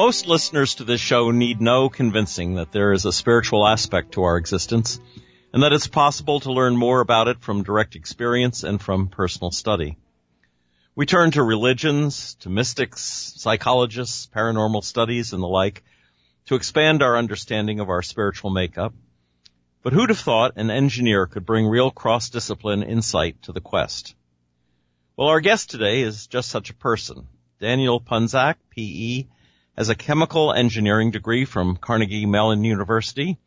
Most listeners to this show need no convincing that there is a spiritual aspect to our existence and that it's possible to learn more about it from direct experience and from personal study. We turn to religions, to mystics, psychologists, paranormal studies, and the like to expand our understanding of our spiritual makeup. But who'd have thought an engineer could bring real cross-discipline insight to the quest? Well, our guest today is just such a person. Daniel Punzak, PE, has a chemical engineering degree from Carnegie Mellon University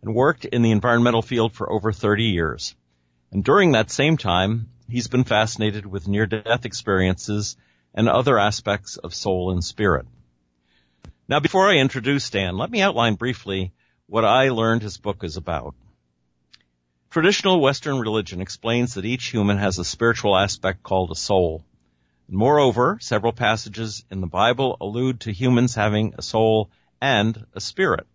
and worked in the environmental field for over 30 years. And during that same time, he's been fascinated with near-death experiences and other aspects of soul and spirit. Now, before I introduce Dan, let me outline briefly what I learned his book is about. Traditional Western religion explains that each human has a spiritual aspect called a soul. Moreover, several passages in the Bible allude to humans having a soul and a spirit.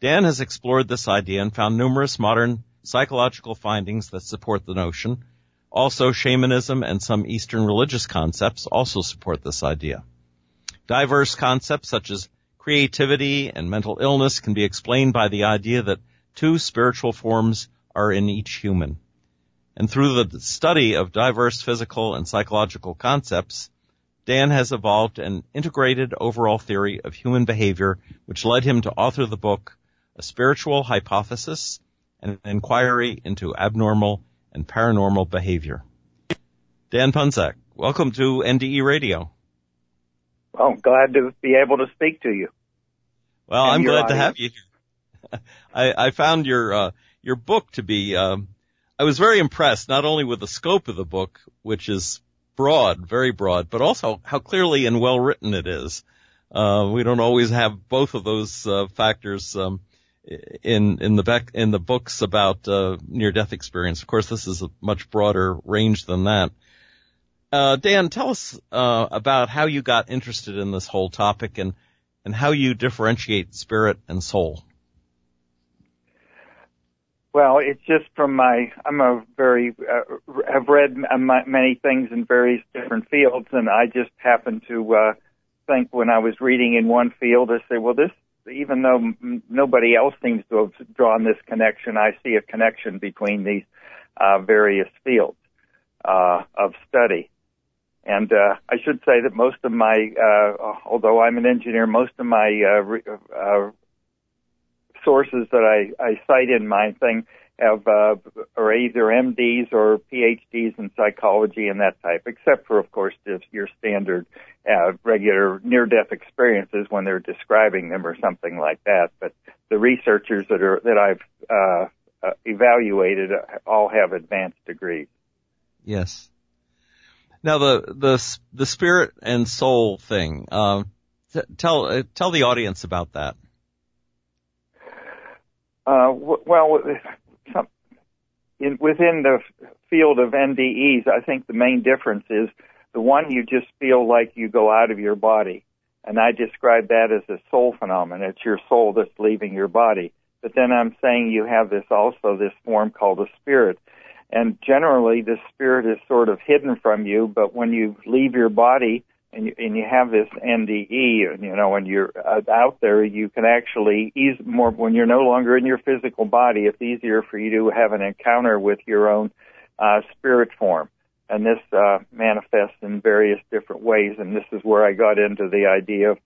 Dan has explored this idea and found numerous modern psychological findings that support the notion. Also, shamanism and some Eastern religious concepts also support this idea. Diverse concepts such as creativity and mental illness can be explained by the idea that two spiritual forms are in each human and through the study of diverse physical and psychological concepts, Dan has evolved an integrated overall theory of human behavior, which led him to author the book, A Spiritual Hypothesis, an inquiry into abnormal and paranormal behavior. Dan Punzak, welcome to NDE Radio. Well, glad to be able to speak to you. Well, I'm glad audience. to have you here. I, I found your uh, your book to be um, I was very impressed not only with the scope of the book, which is broad, very broad, but also how clearly and well written it is. Uh, we don't always have both of those uh, factors um, in in the bec- in the books about uh, near death experience. Of course, this is a much broader range than that. Uh, Dan, tell us uh, about how you got interested in this whole topic and and how you differentiate spirit and soul. Well, it's just from my, I'm a very, uh, have read many things in various different fields, and I just happen to uh, think when I was reading in one field, I say, well, this, even though m- nobody else seems to have drawn this connection, I see a connection between these uh, various fields uh, of study. And uh, I should say that most of my, uh, although I'm an engineer, most of my uh, re- uh, sources that I, I cite in my thing have uh, are either MDs or PhDs in psychology and that type, except for, of course, your standard uh, regular near-death experiences when they're describing them or something like that. But the researchers that are that I've uh, uh, evaluated all have advanced degrees. Yes. Now the the the spirit and soul thing. Uh, t- tell uh, tell the audience about that. Uh, well, some, in, within the field of NDEs, I think the main difference is the one you just feel like you go out of your body. And I describe that as a soul phenomenon. It's your soul that's leaving your body. But then I'm saying you have this also, this form called a spirit. And generally, the spirit is sort of hidden from you, but when you leave your body, and you, and you have this NDE, and you know, when you're uh, out there, you can actually ease more when you're no longer in your physical body. It's easier for you to have an encounter with your own uh, spirit form, and this uh, manifests in various different ways. And this is where I got into the idea of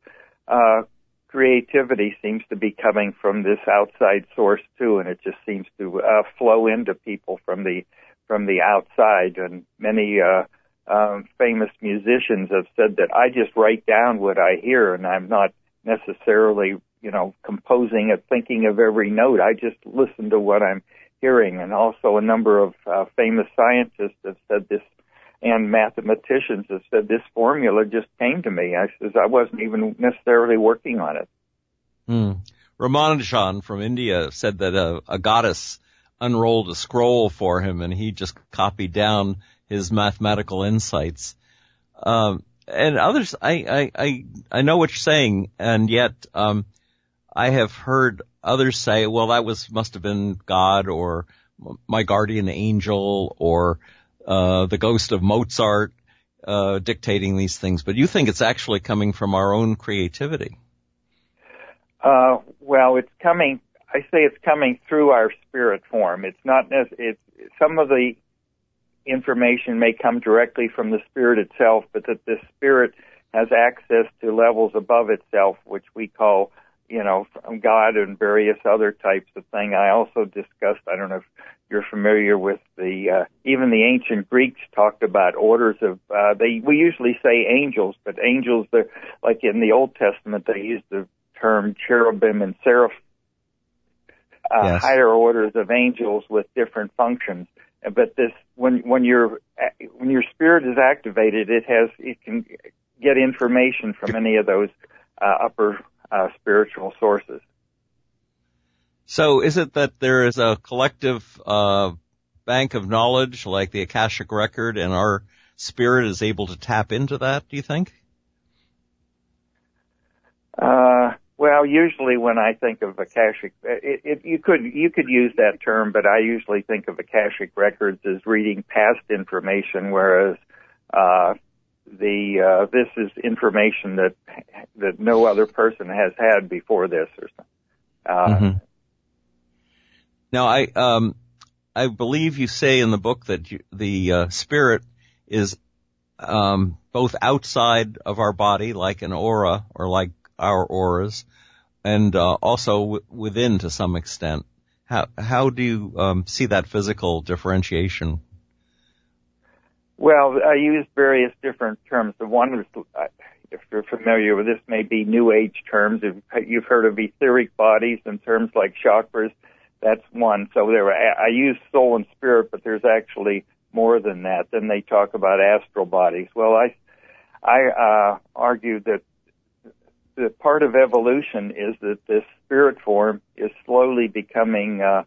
uh, creativity seems to be coming from this outside source too, and it just seems to uh, flow into people from the from the outside, and many. Uh, um, famous musicians have said that I just write down what I hear, and I'm not necessarily, you know, composing it, thinking of every note. I just listen to what I'm hearing. And also, a number of uh, famous scientists have said this, and mathematicians have said this formula just came to me. I says I wasn't even necessarily working on it. Hmm. Ramanujan from India said that a, a goddess unrolled a scroll for him and he just copied down his mathematical insights. Um, and others, I, I, I, I know what you're saying, and yet, um, I have heard others say, well, that was, must have been God or my guardian angel or, uh, the ghost of Mozart, uh, dictating these things. But you think it's actually coming from our own creativity. Uh, well, it's coming, I say it's coming through our spirit form. It's not, it's, some of the information may come directly from the spirit itself, but that the spirit has access to levels above itself, which we call, you know, from God and various other types of thing. I also discussed, I don't know if you're familiar with the, uh, even the ancient Greeks talked about orders of, uh, they, we usually say angels, but angels, they're, like in the Old Testament, they used the term cherubim and seraph, uh, yes. higher orders of angels with different functions but this when when your when your spirit is activated, it has it can get information from any of those uh, upper uh, spiritual sources. So, is it that there is a collective uh, bank of knowledge, like the Akashic record, and our spirit is able to tap into that? Do you think? Uh, well, usually when I think of Akashic, it, it, you could you could use that term, but I usually think of Akashic records as reading past information, whereas uh, the uh, this is information that that no other person has had before this, or. Uh, mm-hmm. Now, I um, I believe you say in the book that you, the uh, spirit is um, both outside of our body, like an aura or like our auras, and uh, also w- within to some extent. How how do you um, see that physical differentiation? Well, I use various different terms. The one is, uh, if you're familiar with this, may be New Age terms. If you've heard of etheric bodies and terms like chakras, that's one. So there, I use soul and spirit, but there's actually more than that. Then they talk about astral bodies. Well, I I uh, argue that the part of evolution is that this spirit form is slowly becoming uh,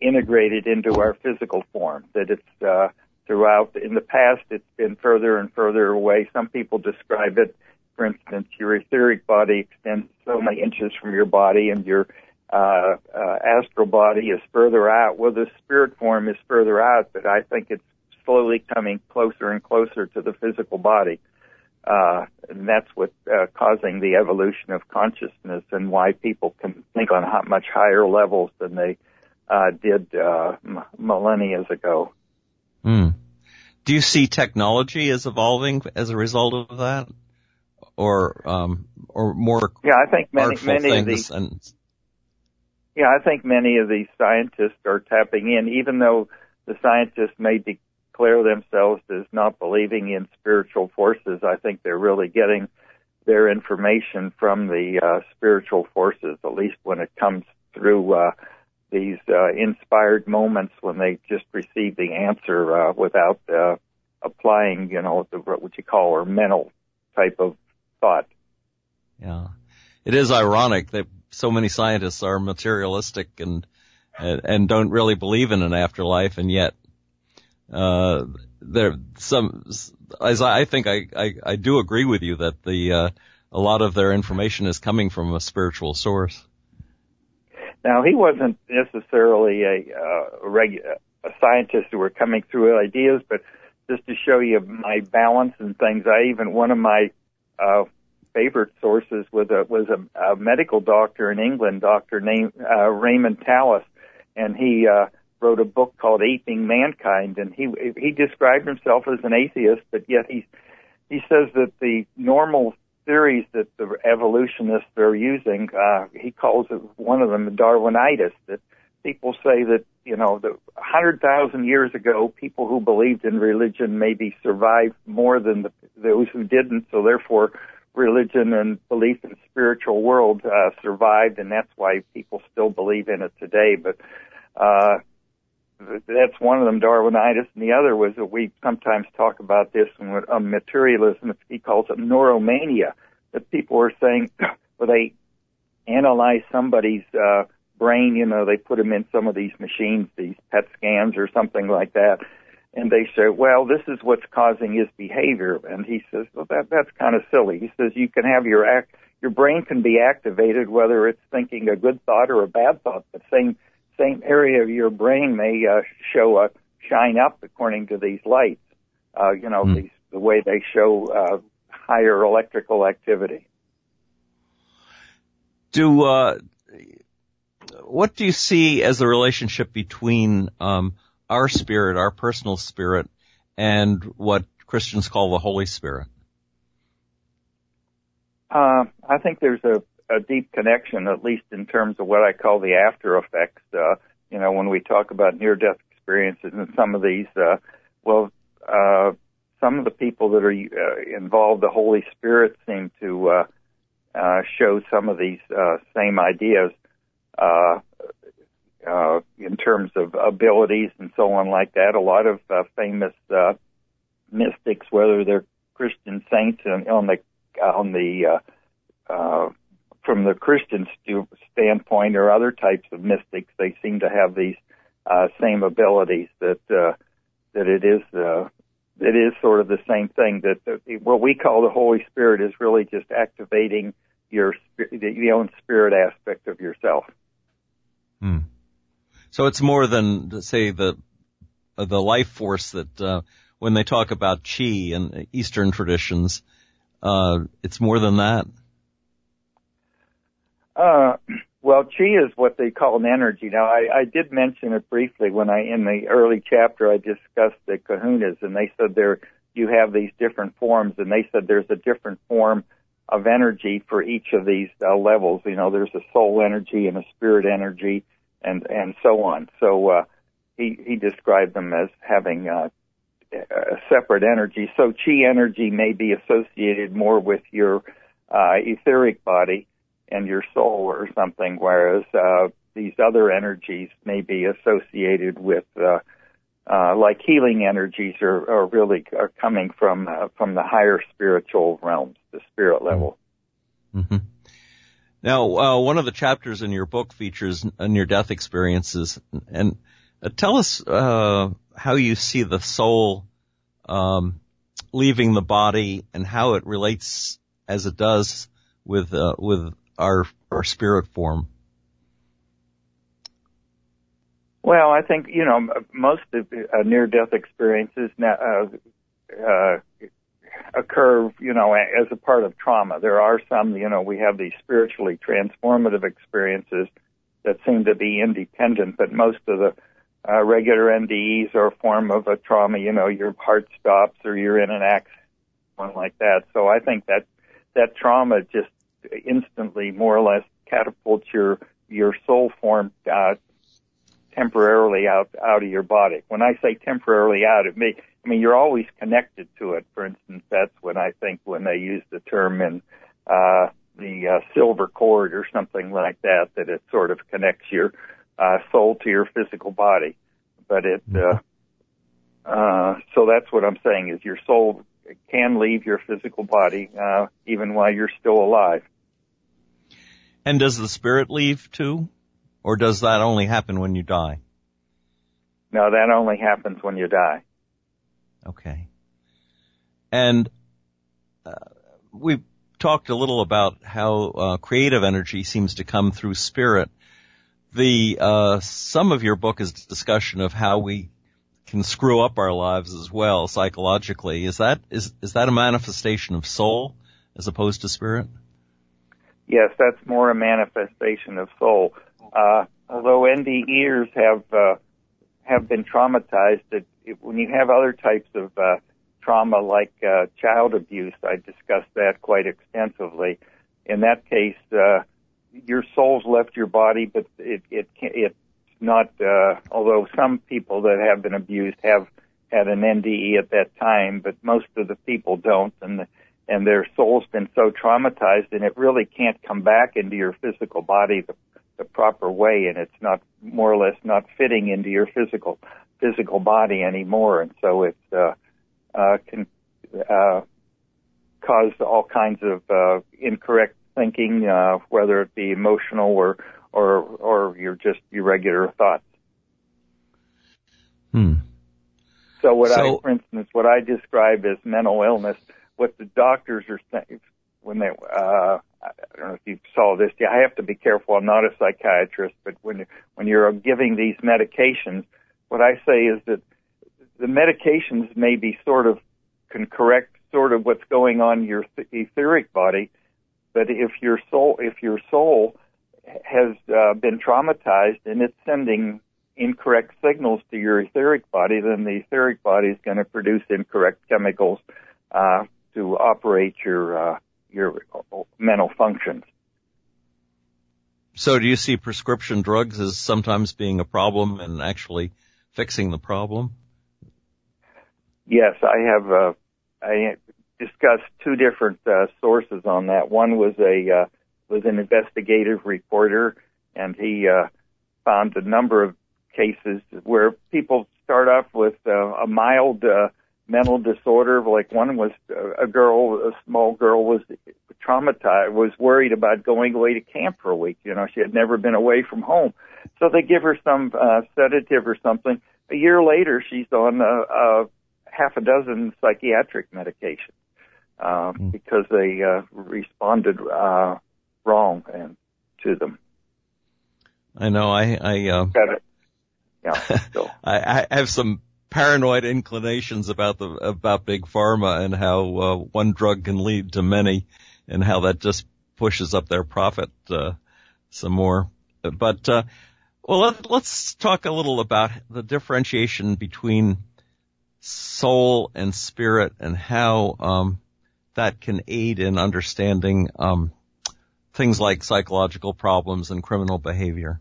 integrated into our physical form. That it's uh, throughout. In the past, it's been further and further away. Some people describe it, for instance, your etheric body extends so many inches from your body, and your uh, uh, astral body is further out. Well, the spirit form is further out, but I think it's slowly coming closer and closer to the physical body. Uh, and that's what uh, causing the evolution of consciousness and why people can think on much higher levels than they uh, did uh, m- millennia ago. Mm. Do you see technology as evolving as a result of that, or um, or more? Yeah, I think many many of these. And... Yeah, I think many of these scientists are tapping in, even though the scientists may be declare themselves as not believing in spiritual forces. I think they're really getting their information from the uh, spiritual forces, at least when it comes through uh, these uh, inspired moments when they just receive the answer uh, without uh, applying, you know, the, what you call or mental type of thought. Yeah, it is ironic that so many scientists are materialistic and and don't really believe in an afterlife, and yet uh, there some as I think I, I, I do agree with you that the uh, a lot of their information is coming from a spiritual source. Now he wasn't necessarily a uh, a, regu- a scientist who were coming through ideas, but just to show you my balance and things, I even one of my uh, favorite sources was a was a, a medical doctor in England, Doctor named uh, Raymond Tallis, and he uh, wrote a book called Aping Mankind, and he he described himself as an atheist, but yet he he says that the normal theories that the evolutionists are using, uh, he calls it one of them Darwinitis. That people say that you know the hundred thousand years ago, people who believed in religion maybe survived more than the, those who didn't, so therefore religion and belief in spiritual world uh, survived, and that's why people still believe in it today. But uh, that's one of them, Darwinitis, and the other was that we sometimes talk about this in um, materialism. He calls it neuromania. That people are saying, well, they analyze somebody's uh, brain. You know, they put them in some of these machines, these PET scans or something like that, and they say, "Well, this is what's causing his behavior." And he says, "Well, that that's kind of silly." He says, "You can have your act, your brain can be activated whether it's thinking a good thought or a bad thought. The same same area of your brain may uh, show a shine up according to these lights. Uh, you know, mm. these the way they show uh, higher electrical activity." Do uh, what do you see as the relationship between um, our spirit, our personal spirit, and what Christians call the Holy Spirit? Uh, I think there's a, a, deep connection, at least in terms of what I call the after effects. Uh, you know, when we talk about near-death experiences and some of these, uh, well, uh, some of the people that are uh, involved, the Holy Spirit seem to uh, show some of these same ideas uh, uh, in terms of abilities and so on like that. A lot of uh, famous uh, mystics, whether they're Christian saints and on the on the uh, uh, from the Christian stu- standpoint or other types of mystics, they seem to have these uh, same abilities that uh, that it is uh, it is sort of the same thing that the, what we call the Holy Spirit is really just activating your the own spirit aspect of yourself. Hmm. So it's more than say the the life force that uh, when they talk about chi in Eastern traditions, uh, it's more than that. Uh, well, chi is what they call an energy. Now, I, I did mention it briefly when I in the early chapter I discussed the kahunas, and they said there you have these different forms, and they said there's a different form of energy for each of these uh, levels. You know, there's a soul energy and a spirit energy, and and so on. So uh, he he described them as having uh, a separate energy. So chi energy may be associated more with your uh, etheric body and your soul or something, whereas uh, these other energies may be associated with uh, uh, like healing energies are, are really are coming from uh, from the higher spiritual realms, the spirit level. Mm-hmm. Now, uh, one of the chapters in your book features near-death experiences, and uh, tell us uh, how you see the soul um, leaving the body and how it relates, as it does, with uh, with our our spirit form. Well, I think you know most of uh, near-death experiences now, uh, uh, occur, you know, as a part of trauma. There are some, you know, we have these spiritually transformative experiences that seem to be independent, but most of the uh, regular NDEs are a form of a trauma. You know, your heart stops or you're in an accident, something like that. So I think that that trauma just instantly, more or less, catapults your your soul form uh, temporarily out out of your body. When I say temporarily out, it may I mean you're always connected to it. For instance, that's when I think when they use the term in uh, the uh, silver cord or something like that, that it sort of connects your uh, soul to your physical body. But it uh, uh, so that's what I'm saying is your soul can leave your physical body uh, even while you're still alive. And does the spirit leave too? Or does that only happen when you die? No, that only happens when you die. Okay. And uh, we've talked a little about how uh, creative energy seems to come through spirit. The uh, some of your book is discussion of how we can screw up our lives as well psychologically. Is that is is that a manifestation of soul as opposed to spirit? Yes, that's more a manifestation of soul. Uh, although NDEers have uh, have been traumatized, it, it, when you have other types of uh, trauma like uh, child abuse, I discussed that quite extensively. In that case, uh, your soul's left your body, but it it it's not. Uh, although some people that have been abused have had an NDE at that time, but most of the people don't, and the, and their soul's been so traumatized, and it really can't come back into your physical body the the proper way and it's not more or less not fitting into your physical physical body anymore and so it uh, uh, can uh, cause all kinds of uh, incorrect thinking, uh, whether it be emotional or or or your just your regular thoughts. Hmm. So what So- I, for instance, what I describe as mental illness, what the doctors are saying when they, uh, I don't know if you saw this. Yeah, I have to be careful. I'm not a psychiatrist, but when when you're giving these medications, what I say is that the medications may be sort of can correct sort of what's going on in your th- etheric body, but if your soul if your soul has uh, been traumatized and it's sending incorrect signals to your etheric body, then the etheric body is going to produce incorrect chemicals uh, to operate your uh, your mental functions. So do you see prescription drugs as sometimes being a problem and actually fixing the problem? Yes, I have. Uh, I discussed two different uh, sources on that. One was a uh, was an investigative reporter, and he uh, found a number of cases where people start off with uh, a mild uh, mental disorder. Like one was uh, a girl, a small girl, was traumatized, was worried about going away to camp for a week. You know, she had never been away from home, so they give her some uh, sedative or something. A year later, she's on a, uh, half a dozen psychiatric medications uh, Mm. because they uh, responded uh, wrong and to them. I know I, I, uh. Yeah. So I, I have some paranoid inclinations about the about big pharma and how uh, one drug can lead to many, and how that just pushes up their profit uh, some more. But uh, well, let, let's talk a little about the differentiation between soul and spirit and how um, that can aid in understanding um, things like psychological problems and criminal behavior.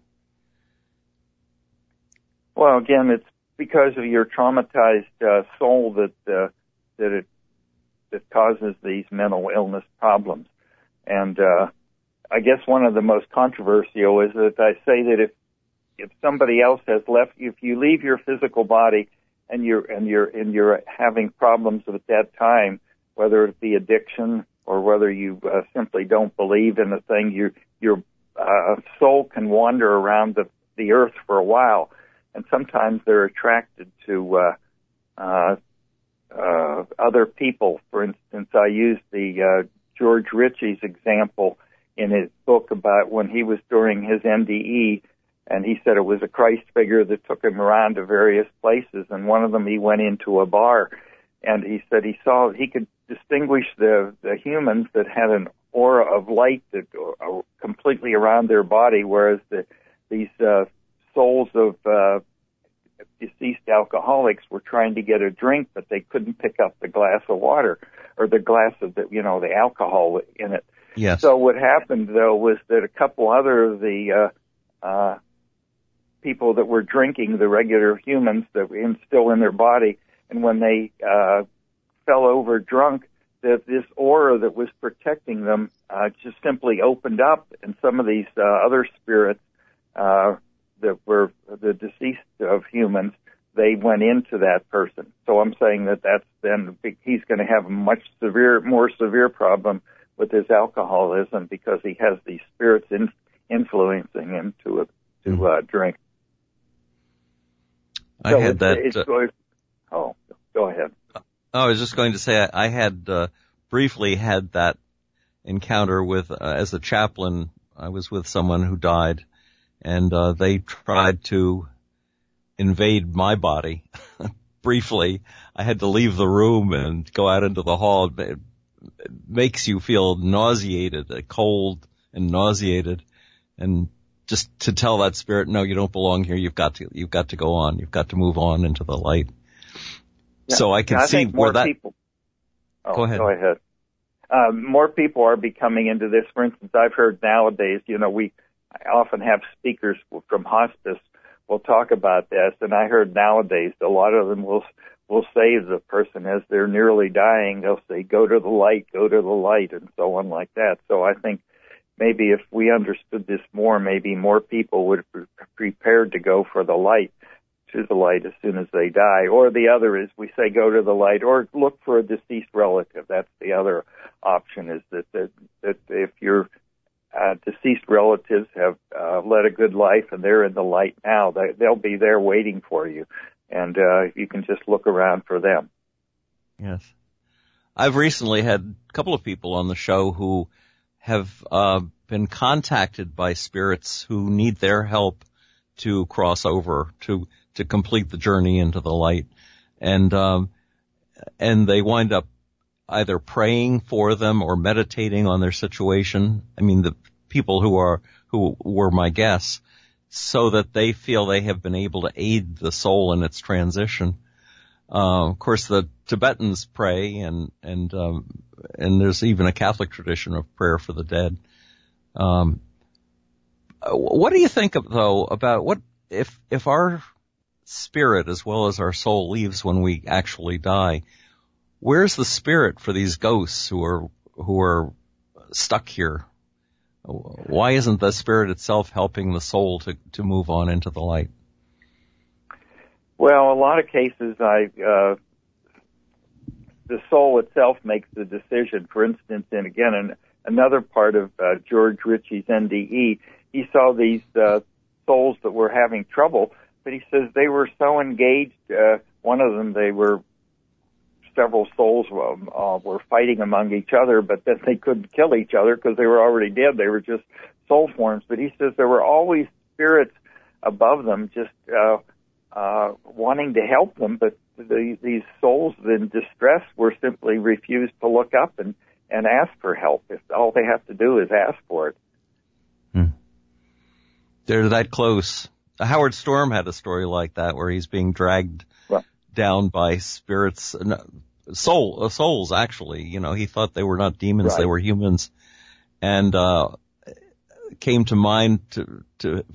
Well, again, it's because of your traumatized uh, soul that uh, that it that causes these mental illness problems. And uh, I guess one of the most controversial is that I say that if if somebody else has left, if you leave your physical body and you're and you're and you're having problems at that time, whether it be addiction or whether you uh, simply don't believe in the thing, your your uh, soul can wander around the the earth for a while and sometimes they're attracted to uh, uh, uh, other people. For instance, I used the uh, George Ritchie's example in his book about when he was during his NDE, and he said it was a Christ figure that took him around to various places, and one of them he went into a bar, and he said he saw he could distinguish the the humans that had an aura of light that uh, completely around their body, whereas the these uh, souls of uh, deceased alcoholics were trying to get a drink, but they couldn't pick up the glass of water or the glass of the you know the alcohol in it. Yes. So what happened though was that a couple other of the uh, uh, people that were drinking, the regular humans that were in, still in their body, and when they uh, fell over drunk, that this aura that was protecting them uh, just simply opened up, and some of these uh, other spirits uh, that were the deceased of humans, they went into that person. So I'm saying that that's then he's going to have a much severe, more severe problem with his alcoholism because he has these spirits in, influencing him to uh, to uh, drink. I So had it's- that. it's uh, going- oh, go ahead. I was just going to say I, I had uh, briefly had that encounter with uh, as a chaplain. I was with someone who died, and uh, they tried to invade my body. briefly, I had to leave the room and go out into the hall. It, makes you feel nauseated, uh, cold and nauseated, and just to tell that spirit, no, you don't belong here. You've got to, you've got to go on. You've got to move on into the light. Yeah. So I can I see where that. people. Oh, Go ahead. Go ahead. Um, more people are becoming into this. For instance, I've heard nowadays, you know, we often have speakers from hospice will talk about this, and I heard nowadays a lot of them will will say the person as they're nearly dying, they'll say, "Go to the light, go to the light," and so on like that. So I think maybe if we understood this more, maybe more people would be prepared to go for the light to the light as soon as they die. Or the other is we say go to the light or look for a deceased relative. That's the other option is that, that, that if you're uh, deceased relatives have uh, led a good life and they're in the light now. They, they'll be there waiting for you, and uh, you can just look around for them. Yes, I've recently had a couple of people on the show who have uh, been contacted by spirits who need their help to cross over to to complete the journey into the light, and um, and they wind up either praying for them or meditating on their situation. I mean, the people who are, who were my guests, so that they feel they have been able to aid the soul in its transition. Uh, of course, the Tibetans pray, and and um, and there's even a Catholic tradition of prayer for the dead. Um, what do you think of though about what if if our spirit as well as our soul leaves when we actually die? Where's the spirit for these ghosts who are who are stuck here? Why isn't the spirit itself helping the soul to to move on into the light? Well, a lot of cases, I uh, the soul itself makes the decision. For instance, and again, in another part of uh, George Ritchie's NDE, he saw these uh, souls that were having trouble, but he says they were so engaged. Uh, one of them, they were several souls of uh, were fighting among each other, but then they couldn't kill each other because they were already dead. They were just soul forms. But he says there were always spirits above them, just uh, uh, wanting to help them, but the, these souls in distress were simply refused to look up and and ask for help. If all they have to do is ask for it. Hmm. They're that close. Howard Storm had a story like that where he's being dragged down by spirits, soul, uh, souls actually. You know, he thought they were not demons, right. they were humans, and uh, came to mind to to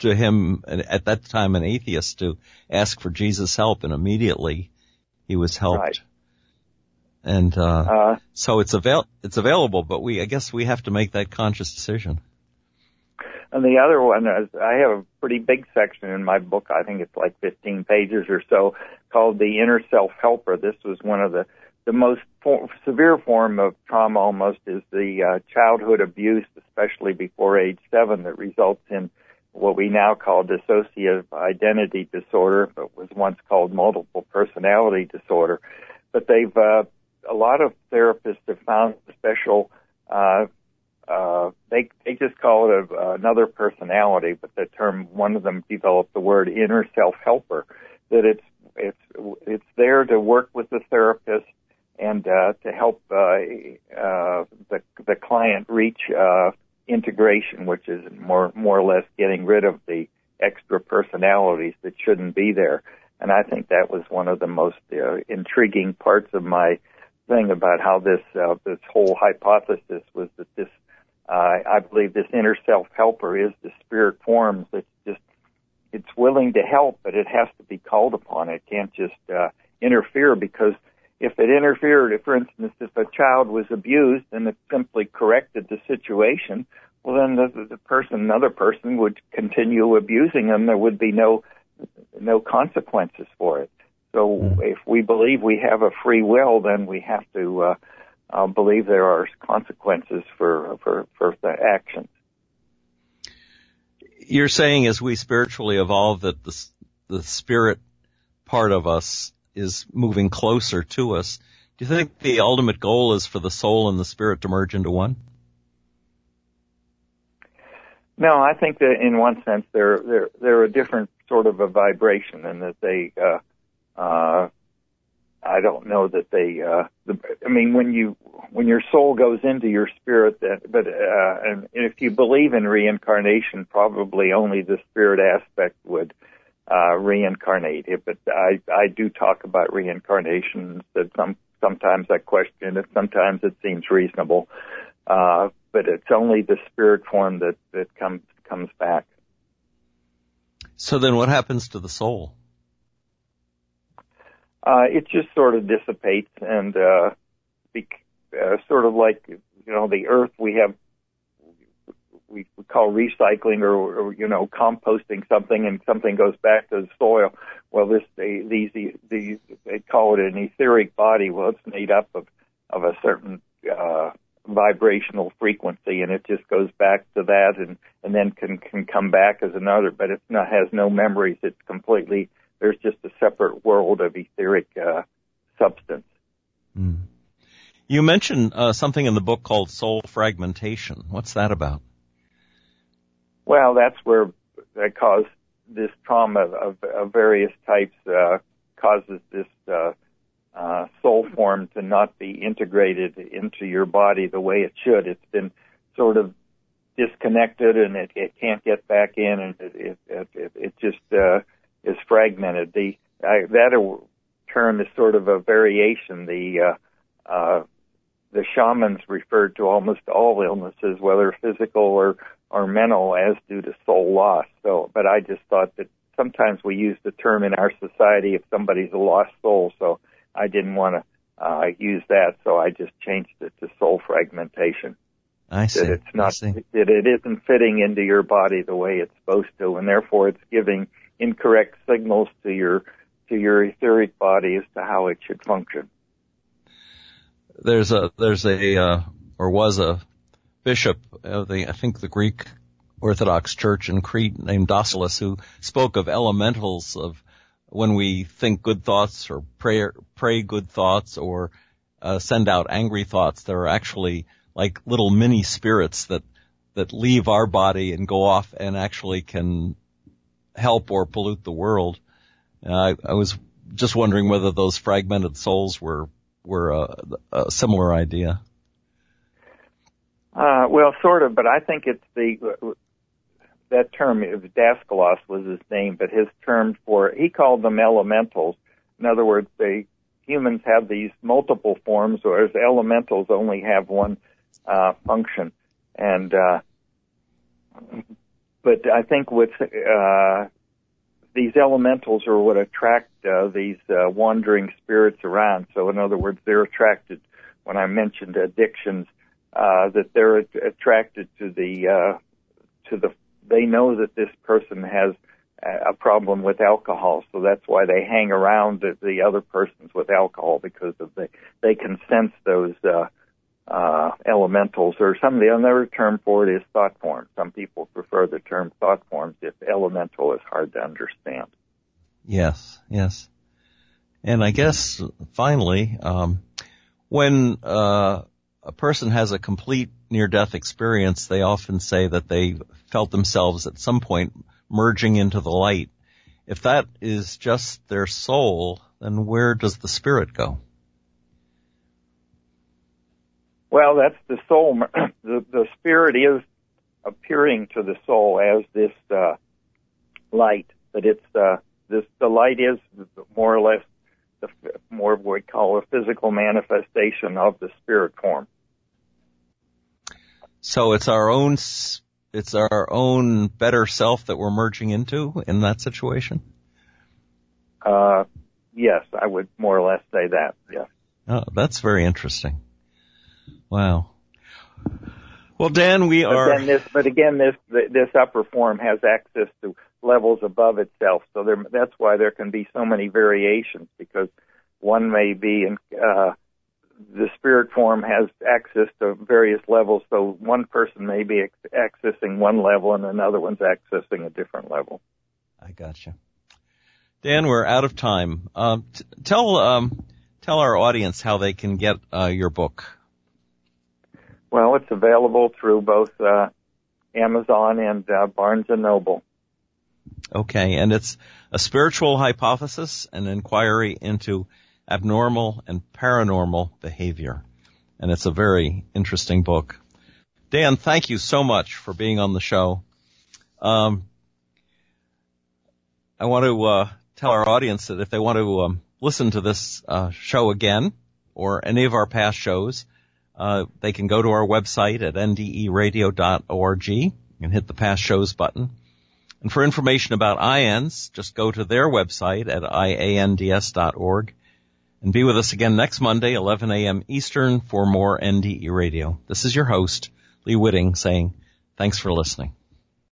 to him at that time an atheist to ask for Jesus' help, and immediately he was helped. Right. And uh, uh, so it's avail it's available, but we I guess we have to make that conscious decision. And the other one is I have a pretty big section in my book. I think it's like 15 pages or so called the inner self helper. This was one of the the most for, severe form of trauma almost is the uh, childhood abuse, especially before age seven, that results in what we now call dissociative identity disorder, but was once called multiple personality disorder. But they've uh, a lot of therapists have found special uh, uh, they they just call it a, another personality, but the term one of them developed the word inner self helper. That it's it's it's there to work with the therapist and uh, to help uh, uh, the the client reach uh, integration, which is more more or less getting rid of the extra personalities that shouldn't be there. And I think that was one of the most uh, intriguing parts of my thing about how this uh, this whole hypothesis was that this uh, I believe this inner self helper is the spirit forms that's just it's willing to help, but it has to be called upon. It can't just uh, interfere because if it interfered, if, for instance, if a child was abused and it simply corrected the situation, well, then the, the person, another person, would continue abusing them. There would be no no consequences for it. So, mm-hmm. if we believe we have a free will, then we have to uh, uh, believe there are consequences for for for the actions. You're saying as we spiritually evolve that the the spirit part of us is moving closer to us. Do you think the ultimate goal is for the soul and the spirit to merge into one? No, I think that in one sense they're they're they're a different sort of a vibration, and that they uh, uh, I don't know that they. Uh, the, I mean, when you when your soul goes into your spirit, that but uh, and if you believe in reincarnation, probably only the spirit aspect would uh, reincarnate it. But I I do talk about reincarnation. That some sometimes I question it. Sometimes it seems reasonable. Uh, but it's only the spirit form that that comes comes back. So then, what happens to the soul? Uh, it just sort of dissipates and uh, be, uh, sort of like you know the earth we have we, we call recycling or, or you know composting something and something goes back to the soil. Well, this they, these these they call it an etheric body. Well, it's made up of of a certain uh, vibrational frequency, and it just goes back to that, and and then can can come back as another. But it not has no memories. It's completely there's just a separate world of etheric uh, substance. Mm. You mentioned uh, something in the book called soul fragmentation. What's that about? Well, that's where that cause this trauma of, of various types uh, causes this uh, uh, soul form to not be integrated into your body the way it should. It's been sort of disconnected and it, it can't get back in and it, it, it, it just uh, is fragmented. The I, that term is sort of a variation. The uh, uh, the shamans referred to almost all illnesses, whether physical or or mental, as due to soul loss. So, but I just thought that sometimes we use the term in our society if somebody's a lost soul. So I didn't want to uh, use that, so I just changed it to soul fragmentation. I see. That it's not that it isn't fitting into your body the way it's supposed to, and therefore it's giving incorrect signals to your to your etheric body as to how it should function. There's a there's a uh, or was a bishop of the I think the Greek Orthodox Church in Crete named Daskalos who spoke of elementals of when we think good thoughts or pray pray good thoughts or uh, send out angry thoughts. There are actually like little mini spirits that that leave our body and go off and actually can help or pollute the world. Uh, I, I was just wondering whether those fragmented souls were were a, a similar idea. Uh, well, sort of, but I think it's the that term. Daskalos was his name, but his term for he called them elementals. In other words, they humans have these multiple forms, whereas elementals only have one uh, function. And uh, but I think with uh, these elementals are what attract uh, these uh, wandering spirits around. So, in other words, they're attracted. When I mentioned addictions, uh, that they're attracted to the uh, to the. They know that this person has a problem with alcohol, so that's why they hang around the, the other persons with alcohol because of the they can sense those uh, uh, elementals, or some of the other term for it is thought forms. Some people prefer the term thought forms if elemental is hard to understand. Yes, yes. And I guess finally, um, when uh, a person has a complete near-death experience, they often say that they felt themselves at some point merging into the light. If that is just their soul, then where does the spirit go? Well, that's the soul. the, the spirit is appearing to the soul as this uh, light, but it's uh, this the light is more or less the more what we call a physical manifestation of the spirit form. So it's our own it's our own better self that we're merging into in that situation. Uh, yes, I would more or less say that. Yes. Oh, that's very interesting. Wow. Well, Dan, we but are. This, but again, this this upper form has access to levels above itself, so there, that's why there can be so many variations because one may be in uh, the spirit form has access to various levels. So one person may be accessing one level and another one's accessing a different level. I gotcha. Dan, we're out of time. Um, t- tell um, tell our audience how they can get uh, your book. Well, it's available through both uh, Amazon and uh, Barnes and Noble. Okay, and it's a spiritual hypothesis, an inquiry into abnormal and paranormal behavior. And it's a very interesting book. Dan, thank you so much for being on the show. Um, I want to uh, tell our audience that if they want to um, listen to this uh, show again or any of our past shows, uh, they can go to our website at nderadio.org and hit the past shows button. And for information about IANDS, just go to their website at iands.org and be with us again next Monday, 11 a.m. Eastern for more NDE radio. This is your host, Lee Witting saying thanks for listening.